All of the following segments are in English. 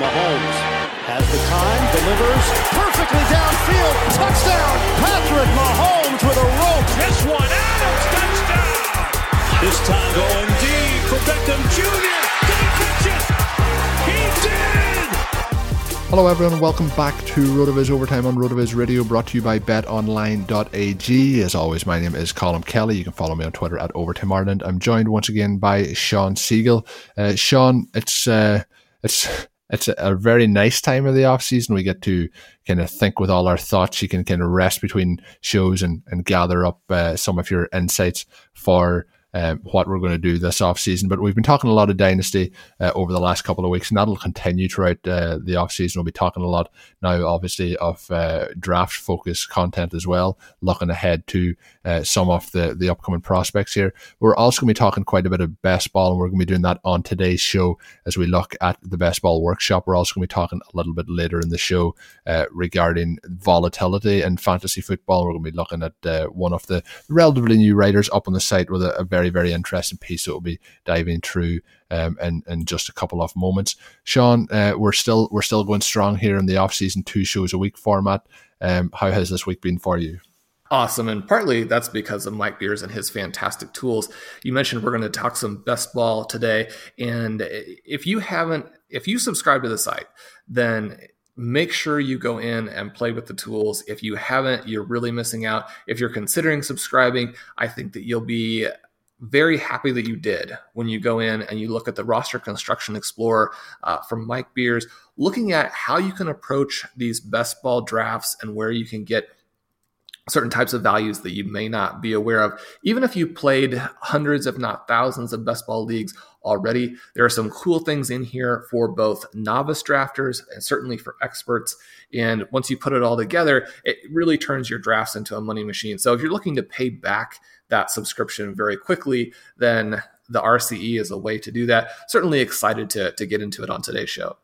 Mahomes has the time, delivers perfectly downfield. Touchdown, Patrick Mahomes with a rope. This one, Adams, touchdown. This time going deep for Beckham Jr. Did he catch it? He did. Hello, everyone. Welcome back to RotoViz Overtime on RotoViz Radio, brought to you by BetOnline.ag. As always, my name is Colm Kelly. You can follow me on Twitter at Overtime Ireland. I'm joined once again by Shawn Siegele. Uh, Shawn, it's uh, it's it's a, a, very nice time of the off season. We get to kind of think with all our thoughts. You can kind of rest between shows and, and gather up uh, some of your insights for um, what we're going to do this off season. But we've been talking a lot of dynasty uh, over the last couple of weeks, and that'll continue throughout uh, the off season. We'll be talking a lot now, obviously, of uh, draft focused content as well, looking ahead to uh, some of the the upcoming prospects here. We're also going to be talking quite a bit of best ball, and we're going to be doing that on today's show as we look at the best ball workshop. We're also going to be talking a little bit later in the show uh, regarding volatility and fantasy football. We're going to be looking at uh, one of the relatively new writers up on the site with a, a very very, very interesting piece that we'll be diving through um, in, in just a couple of moments. Sean, uh, we're still we're still going strong here in the off season, two shows a week format. Um, how has this week been for you? Awesome. And partly that's because of Mike Beers and his fantastic tools. You mentioned we're going to talk some best ball today. And if you haven't, if you subscribe to the site, then make sure you go in and play with the tools. If you haven't, you're really missing out. If you're considering subscribing, I think that you'll be very happy that you did when you go in and you look at the roster construction explorer uh, from Mike Beers, looking at how you can approach these best ball drafts and where you can get certain types of values that you may not be aware of. Even if you played hundreds, if not thousands, of best ball leagues already, there are some cool things in here for both novice drafters and certainly for experts. And once you put it all together, it really turns your drafts into a money machine. So if you're looking to pay back that subscription very quickly, then the RCE is a way to do that. Certainly excited to, to get into it on today's show.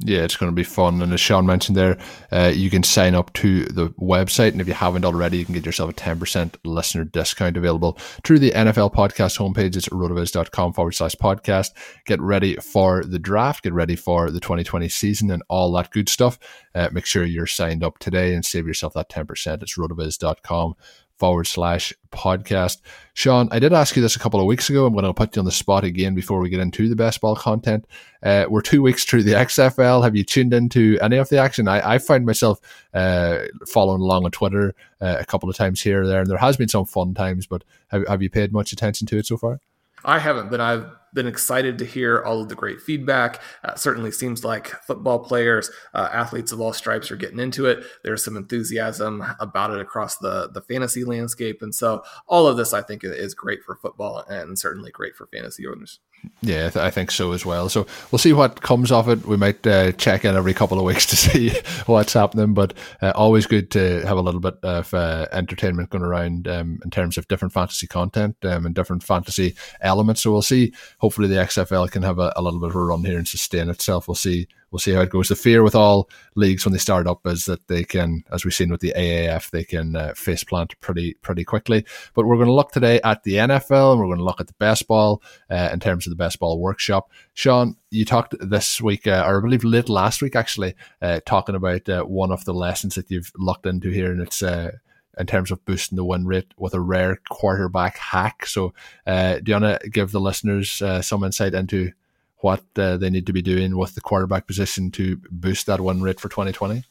Yeah, it's going to be fun. And as Sean mentioned there, uh, you can sign up to the website. And if you haven't already, you can get yourself a 10% listener discount available through the NFL podcast homepage. It's rotoviz.com forward slash podcast. Get ready for the draft, get ready for the 2020 season and all that good stuff. Uh, make sure you're signed up today and save yourself that 10%. It's rotoviz.com forward slash podcast. Sean, I did ask you this a couple of weeks ago. I'm going to put you on the spot again before we get into the best ball content. Uh, we're two weeks through the XFL. Have you tuned into any of the action? I, I find myself uh, following along on Twitter uh, a couple of times here or there, and there has been some fun times, but have, have you paid much attention to it so far? I haven't, but I've been excited to hear all of the great feedback. Uh, certainly seems like football players, uh, athletes of all stripes are getting into it. There's some enthusiasm about it across the, the fantasy landscape. And so all of this, I think, is great for football and certainly great for fantasy owners. Yeah, I, th- I, think so as well. So we'll see what comes of it. We might uh, check in every couple of weeks to see what's happening, but uh, always good to have a little bit of uh, entertainment going around um, in terms of different fantasy content um, and different fantasy elements. So we'll see. Hopefully, the XFL can have a, a little bit of a run here and sustain itself. We'll see we'll see how it goes. The fear with all leagues when they start up is that they can, as we've seen with the AAF, they can uh, face plant pretty pretty quickly. But we're going to look today at the NFL and we're going to look at the best ball uh, in terms of the best ball workshop. Sean, you talked this week, uh, or I believe late last week actually, uh, talking about uh, one of the lessons that you've looked into here, and it's uh, in terms of boosting the win rate with a rare quarterback hack. So, uh, do you want to give the listeners uh, some insight into what uh, they need to be doing with the quarterback position to boost that win rate for 2020?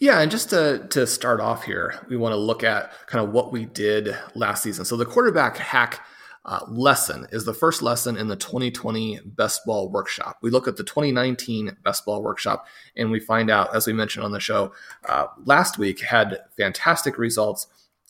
Yeah, and just to, to start off here, we want to look at kind of what we did last season. So the quarterback hack uh, lesson is the first lesson in the 2020 Best Ball Workshop. We look at the 2019 Best Ball Workshop and we find out, as we mentioned on the show uh, last week, had fantastic results.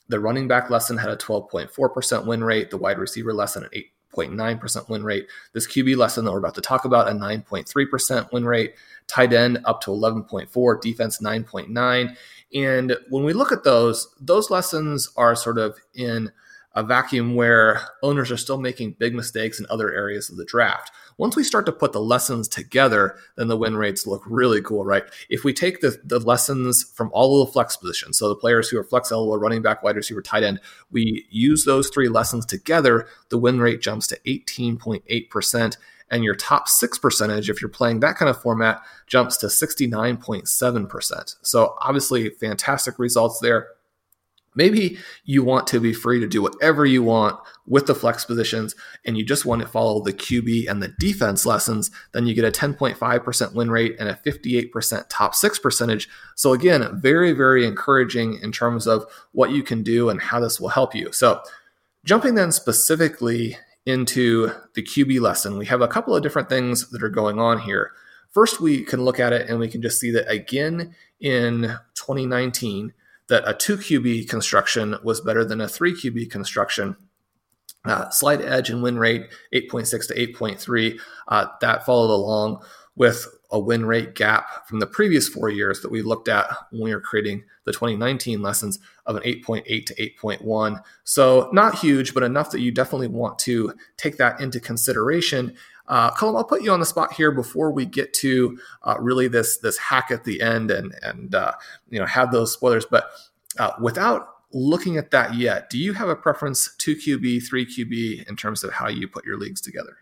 The running back lesson had a 12.4% win rate, the wide receiver lesson at 8 0.9% win rate. This QB lesson that we're about to talk about, a 9.3% win rate. Tight end up to 11.4, defense 9.9. And when we look at those, those lessons are sort of in a vacuum where owners are still making big mistakes in other areas of the draft. Once we start to put the lessons together, then the win rates look really cool, right? If we take the, the lessons from all of the flex positions, so the players who are flex eligible, running back, wide receiver, tight end, we use those three lessons together, the win rate jumps to 18.8%. And your top six percentage, if you're playing that kind of format, jumps to 69.7%. So obviously, fantastic results there. Maybe you want to be free to do whatever you want with the flex positions and you just want to follow the QB and the defense lessons, then you get a 10.5% win rate and a 58% top six percentage. So, again, very, very encouraging in terms of what you can do and how this will help you. So, jumping then specifically into the QB lesson, we have a couple of different things that are going on here. First, we can look at it and we can just see that again in 2019 that a 2 QB construction was better than a 3 QB construction. Uh, slight edge and win rate 8.6 to 8.3. Uh, that followed along with a win rate gap from the previous four years that we looked at when we were creating the 2019 lessons of an 8.8 to 8.1. So, not huge, but enough that you definitely want to take that into consideration uh, Colm, I'll put you on the spot here before we get to uh, really this this hack at the end and and uh, you know have those spoilers. But uh, without looking at that yet, do you have a preference two QB, three QB in terms of how you put your leagues together?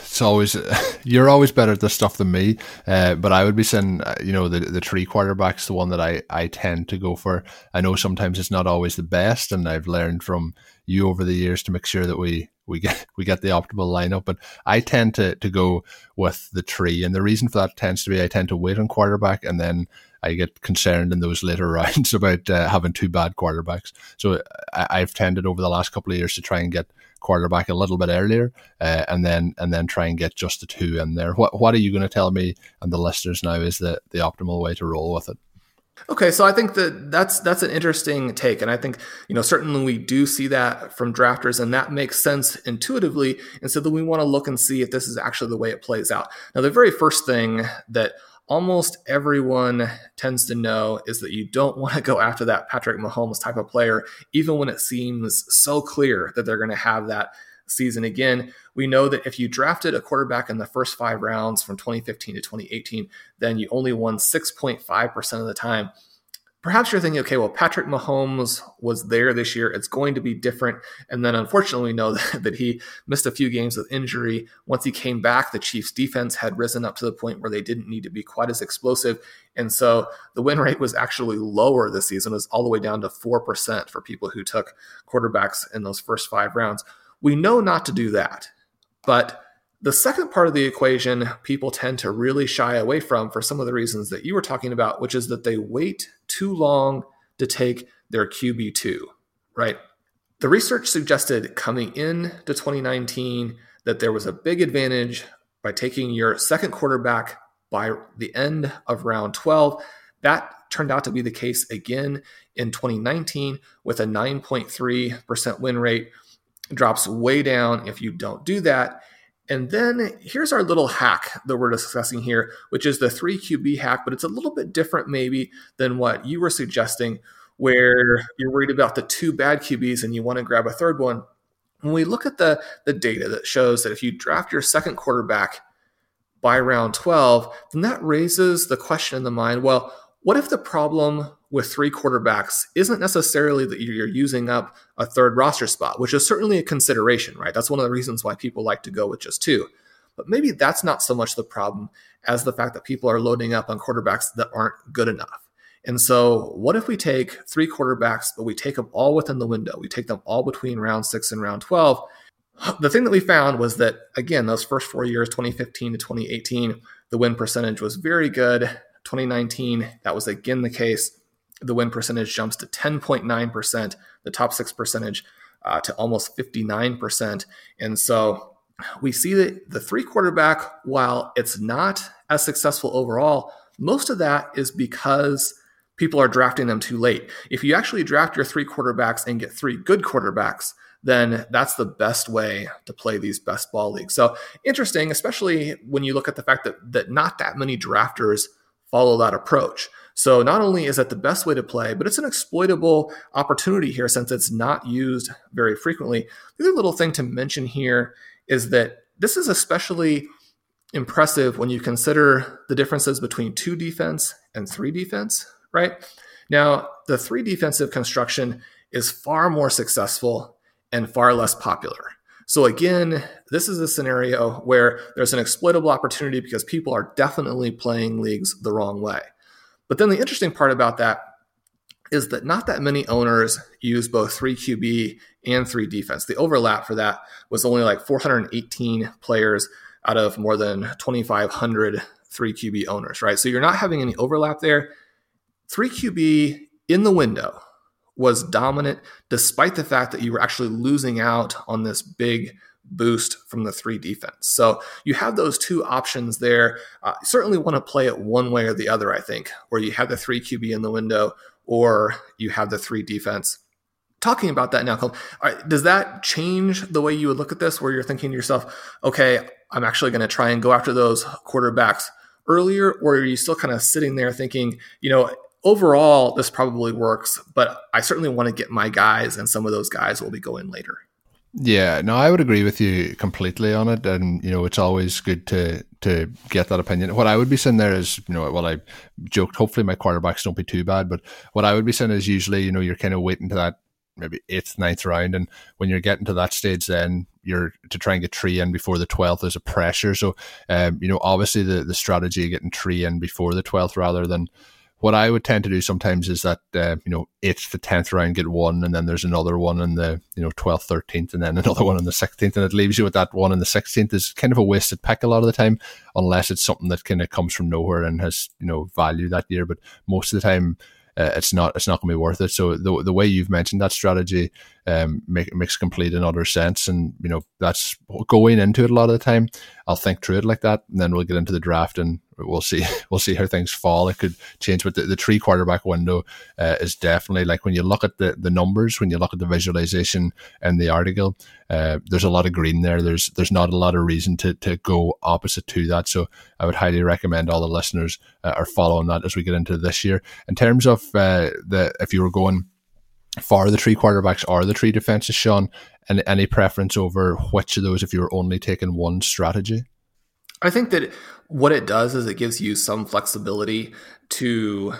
It's always you're always better at this stuff than me, uh, but I would be saying uh, you know the the three quarterbacks the one that I I tend to go for. I know sometimes it's not always the best, and I've learned from you over the years to make sure that we we get we get the optimal lineup. But I tend to to go with the tree, and the reason for that tends to be I tend to wait on quarterback, and then I get concerned in those later rounds about uh, having two bad quarterbacks. So I, have tended over the last couple of years to try and get quarterback a little bit earlier, uh, and then and then try and get just the two in there. What what are you going to tell me and the listeners now is the the optimal way to roll with it? Okay, so I think that that's that's an interesting take, and I think you know certainly we do see that from drafters, and that makes sense intuitively. And so then we want to look and see if this is actually the way it plays out. Now, the very first thing that almost everyone tends to know is that you don't want to go after that Patrick Mahomes type of player, even when it seems so clear that they're going to have that season again. We know that if you drafted a quarterback in the first five rounds from 2015 to 2018, then you only won 6.5% of the time. Perhaps you're thinking, okay, well, Patrick Mahomes was there this year. It's going to be different. And then unfortunately, we know that, that he missed a few games with injury. Once he came back, the Chiefs' defense had risen up to the point where they didn't need to be quite as explosive. And so the win rate was actually lower this season, it was all the way down to 4% for people who took quarterbacks in those first five rounds. We know not to do that. But the second part of the equation, people tend to really shy away from for some of the reasons that you were talking about, which is that they wait too long to take their QB2, right? The research suggested coming in to 2019 that there was a big advantage by taking your second quarterback by the end of round 12. That turned out to be the case again in 2019 with a 9.3% win rate. Drops way down if you don't do that. And then here's our little hack that we're discussing here, which is the 3 QB hack, but it's a little bit different maybe than what you were suggesting, where you're worried about the two bad QBs and you want to grab a third one. When we look at the, the data that shows that if you draft your second quarterback by round 12, then that raises the question in the mind well, what if the problem with three quarterbacks isn't necessarily that you're using up a third roster spot, which is certainly a consideration, right? That's one of the reasons why people like to go with just two. But maybe that's not so much the problem as the fact that people are loading up on quarterbacks that aren't good enough. And so, what if we take three quarterbacks, but we take them all within the window? We take them all between round six and round 12. The thing that we found was that, again, those first four years, 2015 to 2018, the win percentage was very good. 2019, that was again the case the win percentage jumps to 10.9%, the top six percentage uh, to almost 59%. And so we see that the three quarterback, while it's not as successful overall, most of that is because people are drafting them too late. If you actually draft your three quarterbacks and get three good quarterbacks, then that's the best way to play these best ball leagues. So interesting, especially when you look at the fact that that not that many drafters follow that approach. So not only is that the best way to play, but it's an exploitable opportunity here since it's not used very frequently. The other little thing to mention here is that this is especially impressive when you consider the differences between two defense and three defense, right? Now, the three defensive construction is far more successful and far less popular. So again, this is a scenario where there's an exploitable opportunity because people are definitely playing leagues the wrong way. But then the interesting part about that is that not that many owners use both 3 QB and 3 defense. The overlap for that was only like 418 players out of more than 2,500 3 QB owners, right? So you're not having any overlap there. 3 QB in the window was dominant despite the fact that you were actually losing out on this big boost from the three defense. So you have those two options there. Uh, certainly want to play it one way or the other, I think, where you have the three QB in the window or you have the three defense. Talking about that now, does that change the way you would look at this where you're thinking to yourself, okay, I'm actually going to try and go after those quarterbacks earlier? Or are you still kind of sitting there thinking, you know, overall, this probably works, but I certainly want to get my guys, and some of those guys will be going later? Yeah, no, I would agree with you completely on it, and you know, it's always good to to get that opinion. What I would be saying there is, you know, well, I joked. Hopefully, my quarterbacks don't be too bad, but what I would be saying is usually, you know, you're kind of waiting to that maybe eighth, ninth round, and when you're getting to that stage, then you're to try and get three in before the twelfth. There's a pressure, so um, you know, obviously the the strategy of getting three in before the twelfth rather than what I would tend to do sometimes is that uh, you know eighth to tenth round get one, and then there's another one in the you know twelfth, thirteenth, and then another one in the sixteenth, and it leaves you with that one in the sixteenth is kind of a wasted pick a lot of the time, unless it's something that kind of comes from nowhere and has you know value that year. But most of the time, uh, it's not it's not going to be worth it. So the the way you've mentioned that strategy um, make, makes complete and utter sense, and you know that's going into it a lot of the time. I'll think through it like that, and then we'll get into the draft and we'll see we'll see how things fall. It could change, but the, the three quarterback window uh, is definitely like when you look at the, the numbers, when you look at the visualization and the article, uh, there's a lot of green there. There's there's not a lot of reason to to go opposite to that. So I would highly recommend all the listeners uh, are following that as we get into this year. In terms of uh, the if you were going for the three quarterbacks or the three defenses, Sean, and any preference over which of those if you were only taking one strategy? I think that what it does is it gives you some flexibility to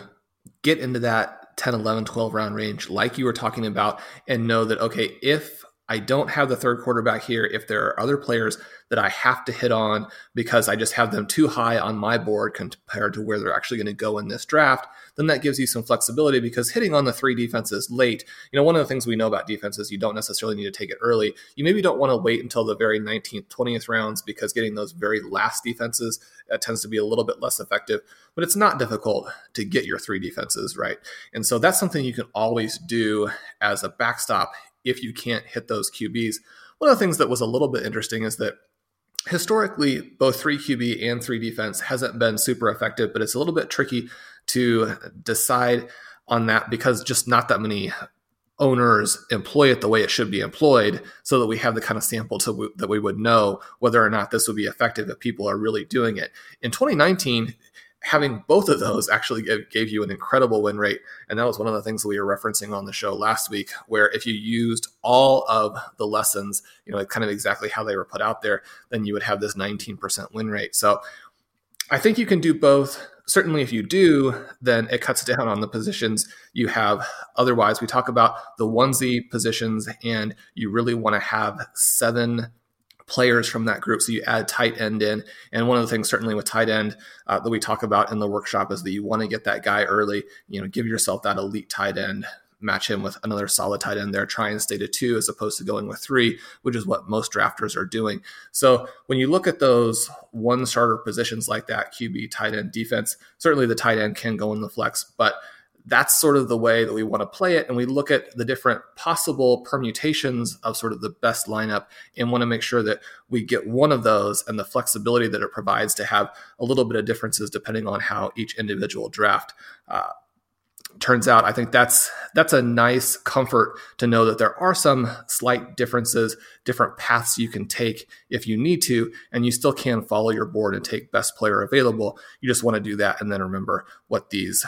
get into that 10, 11, 12 round range, like you were talking about, and know that, okay, if I don't have the third quarterback here, if there are other players that I have to hit on because I just have them too high on my board compared to where they're actually going to go in this draft, then that gives you some flexibility because hitting on the three defenses late, you know, one of the things we know about defenses, you don't necessarily need to take it early. You maybe don't want to wait until the very 19th, 20th rounds because getting those very last defenses uh, tends to be a little bit less effective, but it's not difficult to get your three defenses right. And so that's something you can always do as a backstop if you can't hit those QBs. One of the things that was a little bit interesting is that historically, both 3 QB and 3 defense hasn't been super effective, but it's a little bit tricky to decide on that because just not that many owners employ it the way it should be employed so that we have the kind of sample to, that we would know whether or not this would be effective if people are really doing it. In 2019, having both of those actually gave, gave, you an incredible win rate. And that was one of the things that we were referencing on the show last week, where if you used all of the lessons, you know, kind of exactly how they were put out there, then you would have this 19% win rate. So I think you can do both. Certainly, if you do, then it cuts down on the positions you have. Otherwise, we talk about the onesie positions, and you really want to have seven players from that group. So you add tight end in. And one of the things, certainly with tight end, uh, that we talk about in the workshop is that you want to get that guy early. You know, give yourself that elite tight end match him with another solid tight end there, try and stay to two as opposed to going with three, which is what most drafters are doing. So when you look at those one starter positions like that, QB, tight end, defense, certainly the tight end can go in the flex, but that's sort of the way that we want to play it. And we look at the different possible permutations of sort of the best lineup and want to make sure that we get one of those and the flexibility that it provides to have a little bit of differences depending on how each individual draft uh, turns out i think that's that's a nice comfort to know that there are some slight differences different paths you can take if you need to and you still can follow your board and take best player available you just want to do that and then remember what these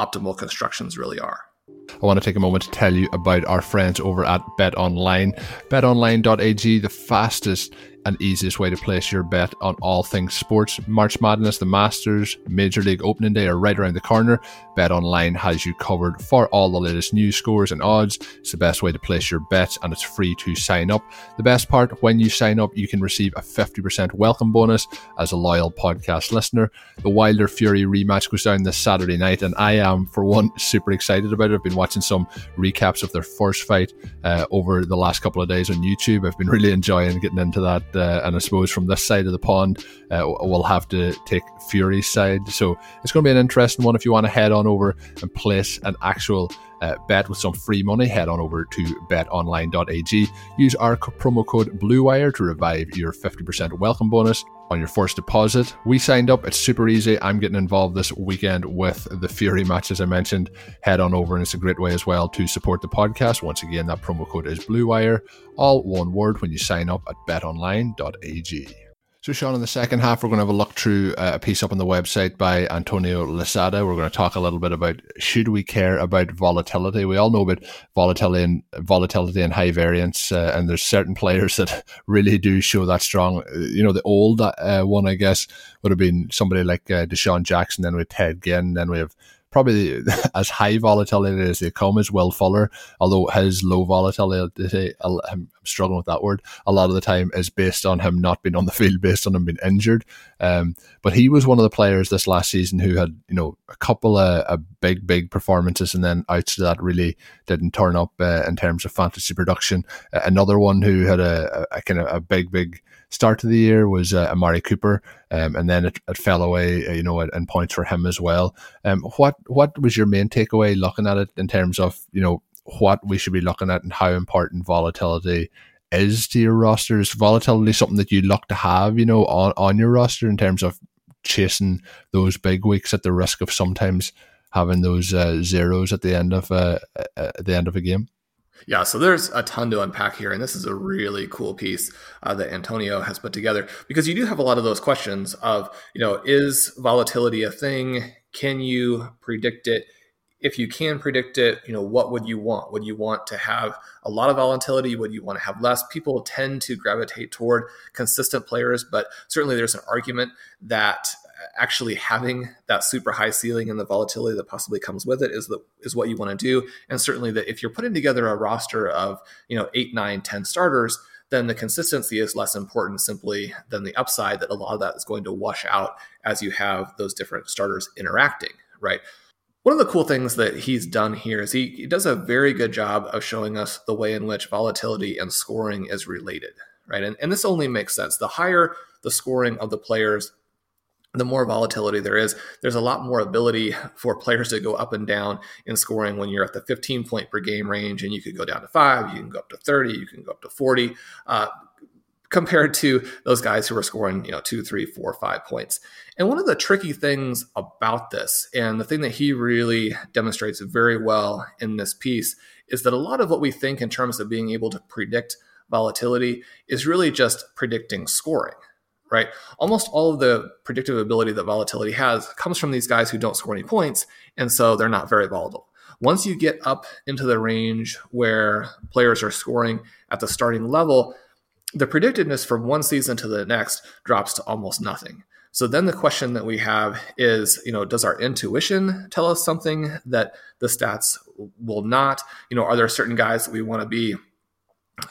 optimal constructions really are. I want to take a moment to tell you about our friends over at Bet Online. BetOnline.ag, the fastest and easiest way to place your bet on all things sports. March Madness, the Masters, Major League Opening Day are right around the corner. Bet Online has you covered for all the latest news scores and odds. It's the best way to place your bets and it's free to sign up. The best part, when you sign up, you can receive a 50% welcome bonus as a loyal podcast listener. The Wilder Fury rematch goes down this Saturday night and I am, for one, super excited about it. I've been watching some recaps of their first fight uh, over the last couple of days on YouTube. I've been really enjoying getting into that uh, and I suppose from this side of the pond, uh, we'll have to take Fury's side. So it's going to be an interesting one. If you want to head on over and place an actual uh, bet with some free money, head on over to betonline.ag. Use our promo code BLUEWIRE to revive your 50% welcome bonus on your first deposit. We signed up. It's super easy. I'm getting involved this weekend with the Fury match, as I mentioned. Head on over, and it's a great way as well to support the podcast. Once again, that promo code is BLUEWIRE, all one word when you sign up at betonline.ag. So, Sean, in the second half, we're going to have a look through uh, a piece up on the website by Antonio Losada. We're going to talk a little bit about should we care about volatility. We all know about volatility and volatility and high variance, uh, and there's certain players that really do show that strong. You know, the old uh, one, I guess, would have been somebody like uh, DeSean Jackson. Then with Ted Ginn. Then we have probably as high volatility as they come is Will Fuller, although his low volatility, I'm struggling with that word, a lot of the time is based on him not being on the field, based on him being injured. Um, but he was one of the players this last season who had, you know, a couple of, big, big performances and then outs of that really didn't turn up uh, in terms of fantasy production. Another one who had a, a, a kind of a big, big start to the year was uh, Amari Cooper, um, and then it, it fell away, uh, you know, and points for him as well. Um, what what was your main takeaway looking at it in terms of you know what we should be looking at and how important volatility is to your roster? Is volatility something that you look to have, you know, on on your roster in terms of chasing those big weeks at the risk of sometimes having those uh, zeros at the end of uh, uh at the end of a game? Yeah, so there's a ton to unpack here, and this is a really cool piece uh, that Antonio has put together because you do have a lot of those questions of, you know, is volatility a thing? Can you predict it? If you can predict it, you know, what would you want? Would you want to have a lot of volatility? Would you want to have less? People tend to gravitate toward consistent players, but certainly there's an argument that actually having that super high ceiling and the volatility that possibly comes with it is the is what you want to do. And certainly that if you're putting together a roster of you know eight nine ten starters then the consistency is less important simply than the upside that a lot of that is going to wash out as you have those different starters interacting right? One of the cool things that he's done here is he, he does a very good job of showing us the way in which volatility and scoring is related right? And, and this only makes sense. The higher the scoring of the players the more volatility there is, there's a lot more ability for players to go up and down in scoring when you're at the 15 point per game range, and you could go down to five, you can go up to 30, you can go up to 40. Uh, compared to those guys who are scoring, you know, two, three, four, five points. And one of the tricky things about this, and the thing that he really demonstrates very well in this piece, is that a lot of what we think in terms of being able to predict volatility is really just predicting scoring right? Almost all of the predictive ability that volatility has comes from these guys who don't score any points, and so they're not very volatile. Once you get up into the range where players are scoring at the starting level, the predictiveness from one season to the next drops to almost nothing. So then the question that we have is, you know, does our intuition tell us something that the stats will not? You know, are there certain guys that we want to be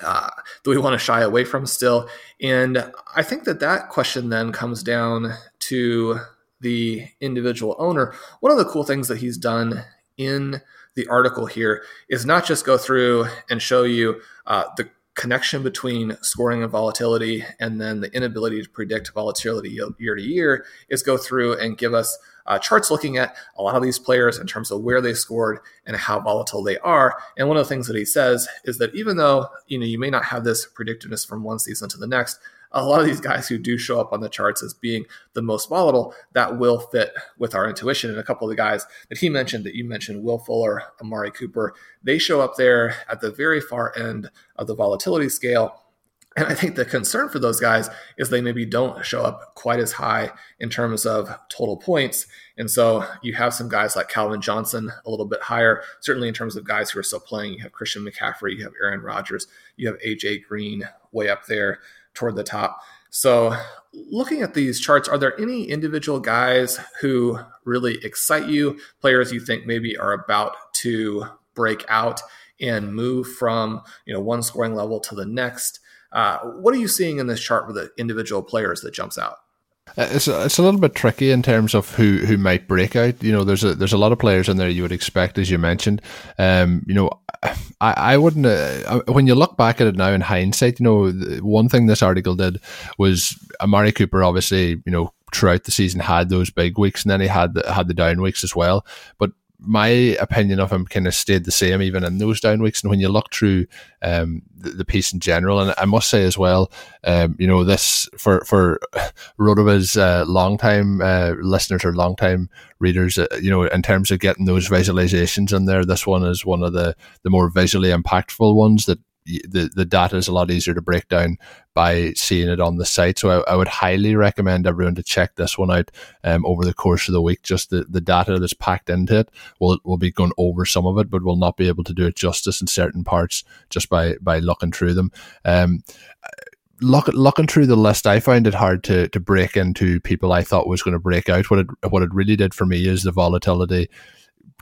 uh, that we want to shy away from still? And I think that that question then comes down to the individual owner. One of the cool things that he's done in the article here is not just go through and show you uh, the connection between scoring and volatility and then the inability to predict volatility year to year is go through and give us uh, charts looking at a lot of these players in terms of where they scored and how volatile they are. And one of the things that he says is that even though you know you may not have this predictiveness from one season to the next, a lot of these guys who do show up on the charts as being the most volatile, that will fit with our intuition. And a couple of the guys that he mentioned, that you mentioned, Will Fuller, Amari Cooper, they show up there at the very far end of the volatility scale. And I think the concern for those guys is they maybe don't show up quite as high in terms of total points. And so you have some guys like Calvin Johnson a little bit higher, certainly in terms of guys who are still playing. You have Christian McCaffrey, you have Aaron Rodgers, you have AJ Green way up there toward the top. So, looking at these charts, are there any individual guys who really excite you, players you think maybe are about to break out and move from you know one scoring level to the next? Uh, what are you seeing in this chart with the individual players that jumps out? Uh, it's a, it's a little bit tricky in terms of who, who might break out. You know, there's a there's a lot of players in there you would expect, as you mentioned. Um, you know, I I wouldn't. Uh, when you look back at it now in hindsight, you know, one thing this article did was Amari Cooper, obviously, you know, throughout the season had those big weeks, and then he had the, had the down weeks as well. But my opinion of him kind of stayed the same even in those down weeks. And when you look through um, the, the, piece in general, and I must say as well, um, you know, this for for Rotoviz uh, long time uh, listeners or long time readers, uh, you know, in terms of getting those visualizations in there, this one is one of the the more visually impactful ones that the, the data is a lot easier to break down by seeing it on the site. So I, I would highly recommend everyone to check this one out um, over the course of the week. Just the, the data that's packed into it. We'll, we'll be going over some of it, but we'll not be able to do it justice in certain parts just by, by looking through them. Um, look, looking through the list, I found it hard to, to break into people I thought was going to break out. What it, what it really did for me is the volatility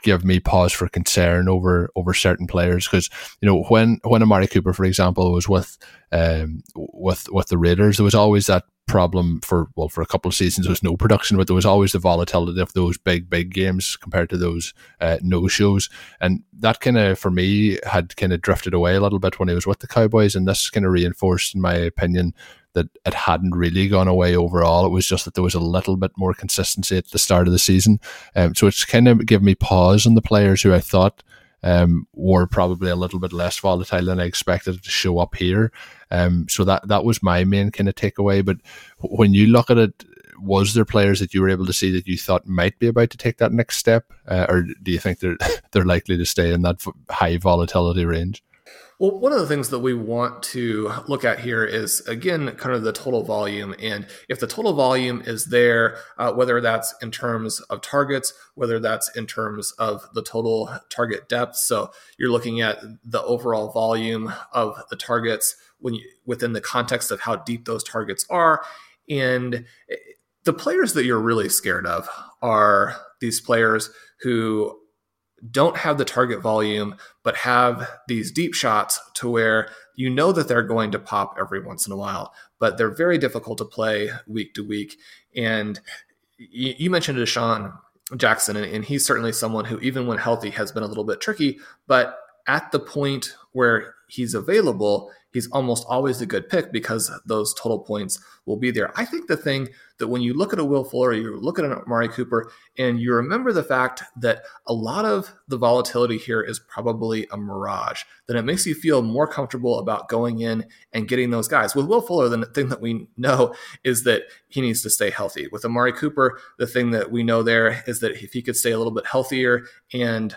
give me pause for concern over over certain players. Because you know when when Amari Cooper, for example, was with um, with with the Raiders, there was always that problem for well for a couple of seasons there was no production but there was always the volatility of those big big games compared to those uh, no shows and that kind of for me had kind of drifted away a little bit when he was with the Cowboys and this kind of reinforced in my opinion that it hadn't really gone away overall. It was just that there was a little bit more consistency at the start of the season. Um, so it's kind of given me pause on the players who I thought um, were probably a little bit less volatile than I expected to show up here. Um, so that that was my main kind of takeaway. But when you look at it, was there players that you were able to see that you thought might be about to take that next step, uh, or do you think they're they're likely to stay in that high volatility range? Well, one of the things that we want to look at here is, again, kind of the total volume. And if the total volume is there, uh, whether that's in terms of targets, whether that's in terms of the total target depth. So you're looking at the overall volume of the targets when you, within the context of how deep those targets are. And the players that you're really scared of are these players who don't have the target volume, but have these deep shots to where you know that they're going to pop every once in a while, but they're very difficult to play week to week. And you, mentioned DeSean Jackson, and he's certainly someone who, even when healthy, has been a little bit tricky. But at the point where he's available, he's almost always a good pick because those total points will be there. I think the thing that when you look at a Will Fuller, you look at an Amari Cooper, and you remember the fact that a lot of the volatility here is probably a mirage, then it makes you feel more comfortable about going in and getting those guys. With Will Fuller, the thing that we know is that he needs to stay healthy. With Amari Cooper, the thing that we know there is that if he could stay a little bit healthier and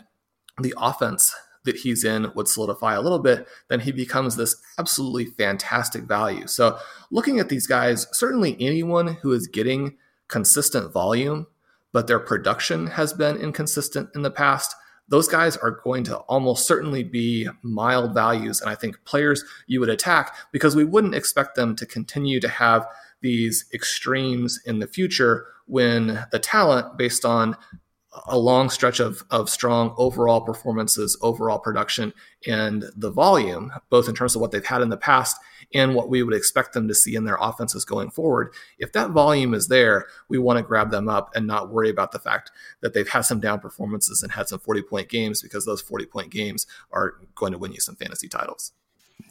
the offense that he's in would solidify a little bit, then he becomes this absolutely fantastic value. So, looking at these guys, certainly anyone who is getting consistent volume, but their production has been inconsistent in the past, those guys are going to almost certainly be mild values. And I think players you would attack because we wouldn't expect them to continue to have these extremes in the future when the talent based on a long stretch of, of strong overall performances, overall production, and the volume, both in terms of what they've had in the past and what we would expect them to see in their offenses going forward. If that volume is there, we want to grab them up and not worry about the fact that they've had some down performances and had some 40 point games because those 40 point games are going to win you some fantasy titles.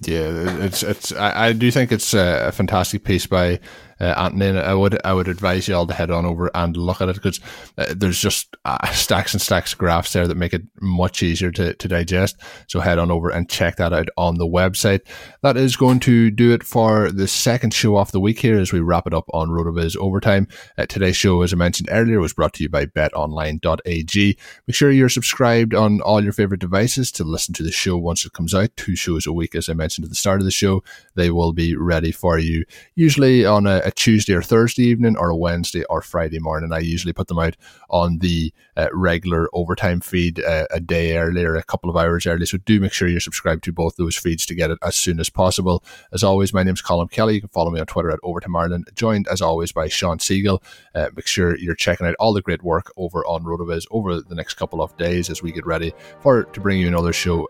Yeah, it's it's. I, I do think it's a, fantastic piece by uh, Anthony. I would I would advise you all to head on over and look at it because uh, there's just uh, stacks and stacks of graphs there that make it much easier to, to digest. So head on over and check that out on the website. That is going to do it for the second show off the week here as we wrap it up on RotoViz Overtime. Uh, today's show, as I mentioned earlier, was brought to you by BetOnline.ag. Make sure you're subscribed on all your favorite devices to listen to the show once it comes out. Two shows a week, as I mentioned at the start of the show. They will be ready for you usually on a, a Tuesday or Thursday evening or a Wednesday or Friday morning. I usually put them out on the uh, regular overtime feed uh, a day earlier, a couple of hours early. So do make sure you're subscribed to both those feeds to get it as soon as possible. As always, my name is Colm Kelly. You can follow me on Twitter at Overtime Ireland, joined as always by Shawn Siegele. Uh, make sure you're checking out all the great work over on RotoViz over the next couple of days as we get ready for to bring you another show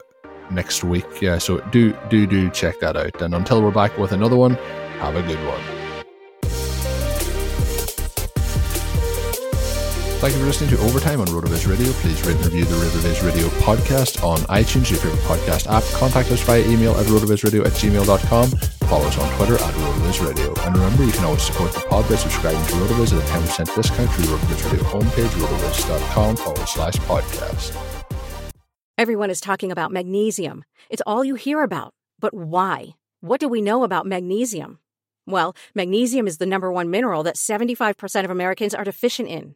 next week. Yeah, so do do do check that out. And until we're back with another one, have a good one. Thank you for listening to Overtime on RotoViz Radio. Please rate and review the RotoViz Radio podcast on iTunes, your favorite podcast app. Contact us via email at rotovizradio at gmail.com. Follow us on Twitter at RotoViz Radio. And remember, you can always support the pod by subscribing to RotoViz at a 10% discount through RotoViz Radio homepage, rotoviz.com forward slash podcast. Everyone is talking about magnesium. It's all you hear about. But why? What do we know about magnesium? Well, magnesium is the number one mineral that 75% of Americans are deficient in.